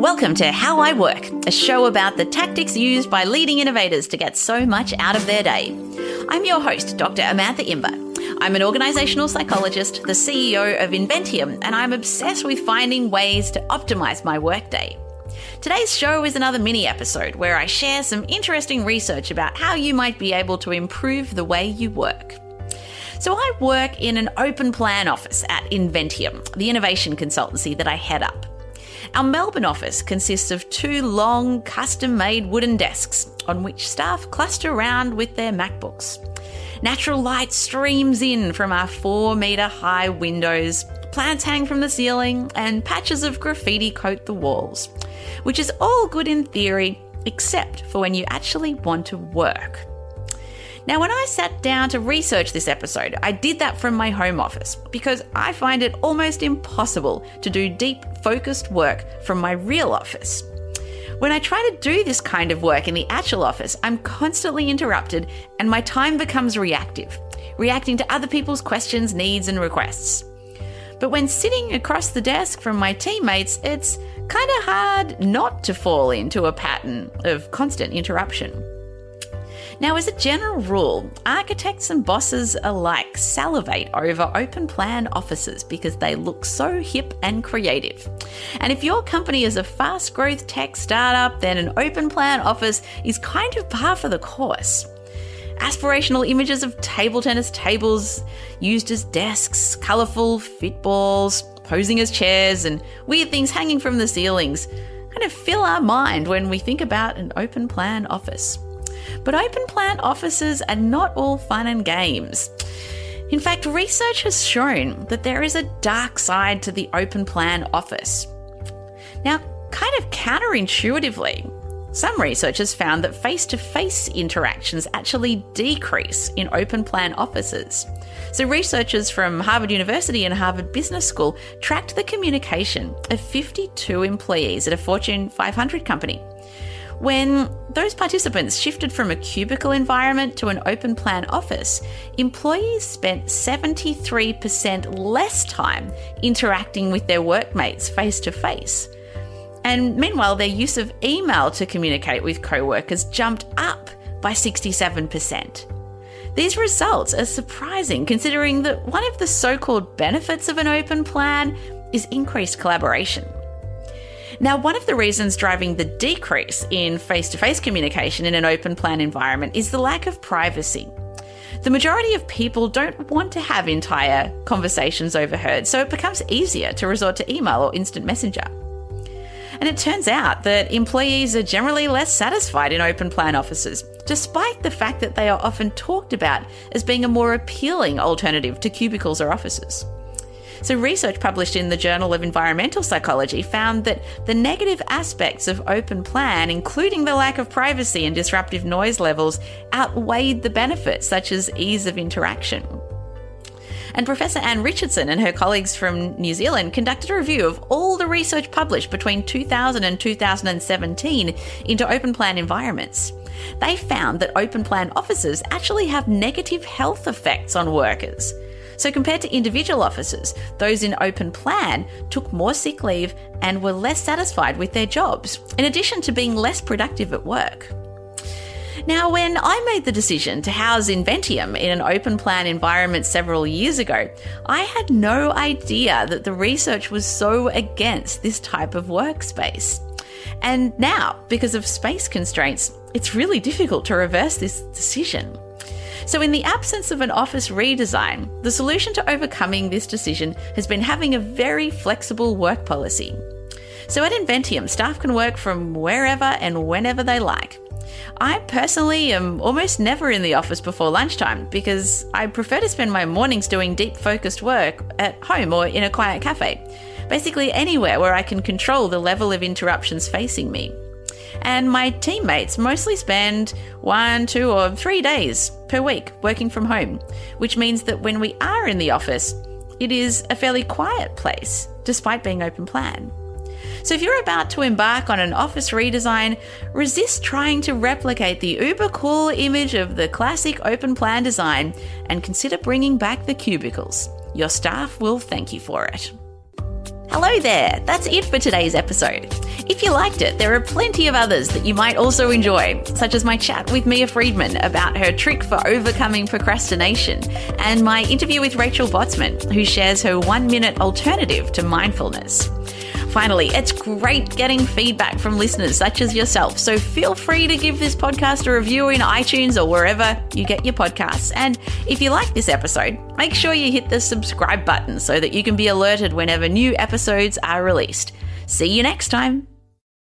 Welcome to How I Work, a show about the tactics used by leading innovators to get so much out of their day. I'm your host, Dr. Amantha Imber. I'm an organizational psychologist, the CEO of Inventium, and I'm obsessed with finding ways to optimize my workday. Today's show is another mini episode where I share some interesting research about how you might be able to improve the way you work. So, I work in an open plan office at Inventium, the innovation consultancy that I head up. Our Melbourne office consists of two long, custom made wooden desks on which staff cluster around with their MacBooks. Natural light streams in from our four metre high windows, plants hang from the ceiling, and patches of graffiti coat the walls, which is all good in theory, except for when you actually want to work. Now, when I sat down to research this episode, I did that from my home office because I find it almost impossible to do deep, focused work from my real office. When I try to do this kind of work in the actual office, I'm constantly interrupted and my time becomes reactive, reacting to other people's questions, needs, and requests. But when sitting across the desk from my teammates, it's kind of hard not to fall into a pattern of constant interruption. Now, as a general rule, architects and bosses alike salivate over open plan offices because they look so hip and creative. And if your company is a fast growth tech startup, then an open plan office is kind of par for the course aspirational images of table tennis tables used as desks, colourful fit balls, posing as chairs, and weird things hanging from the ceilings kind of fill our mind when we think about an open plan office. But open plan offices are not all fun and games. In fact, research has shown that there is a dark side to the open plan office. Now, kind of counterintuitively, some researchers found that face to face interactions actually decrease in open plan offices. So, researchers from Harvard University and Harvard Business School tracked the communication of 52 employees at a Fortune 500 company when those participants shifted from a cubicle environment to an open plan office, employees spent 73% less time interacting with their workmates face to face. And meanwhile, their use of email to communicate with co workers jumped up by 67%. These results are surprising considering that one of the so called benefits of an open plan is increased collaboration. Now, one of the reasons driving the decrease in face to face communication in an open plan environment is the lack of privacy. The majority of people don't want to have entire conversations overheard, so it becomes easier to resort to email or instant messenger. And it turns out that employees are generally less satisfied in open plan offices, despite the fact that they are often talked about as being a more appealing alternative to cubicles or offices. So, research published in the Journal of Environmental Psychology found that the negative aspects of open plan, including the lack of privacy and disruptive noise levels, outweighed the benefits, such as ease of interaction. And Professor Anne Richardson and her colleagues from New Zealand conducted a review of all the research published between 2000 and 2017 into open plan environments. They found that open plan offices actually have negative health effects on workers. So, compared to individual officers, those in open plan took more sick leave and were less satisfied with their jobs, in addition to being less productive at work. Now, when I made the decision to house Inventium in an open plan environment several years ago, I had no idea that the research was so against this type of workspace. And now, because of space constraints, it's really difficult to reverse this decision. So, in the absence of an office redesign, the solution to overcoming this decision has been having a very flexible work policy. So, at Inventium, staff can work from wherever and whenever they like. I personally am almost never in the office before lunchtime because I prefer to spend my mornings doing deep focused work at home or in a quiet cafe. Basically, anywhere where I can control the level of interruptions facing me. And my teammates mostly spend one, two, or three days per week working from home, which means that when we are in the office, it is a fairly quiet place, despite being open plan. So if you're about to embark on an office redesign, resist trying to replicate the uber cool image of the classic open plan design and consider bringing back the cubicles. Your staff will thank you for it. Hello there, that's it for today's episode. If you liked it, there are plenty of others that you might also enjoy, such as my chat with Mia Freedman about her trick for overcoming procrastination, and my interview with Rachel Botsman, who shares her one minute alternative to mindfulness. Finally, it's great getting feedback from listeners such as yourself, so feel free to give this podcast a review in iTunes or wherever you get your podcasts. And if you like this episode, make sure you hit the subscribe button so that you can be alerted whenever new episodes are released. See you next time.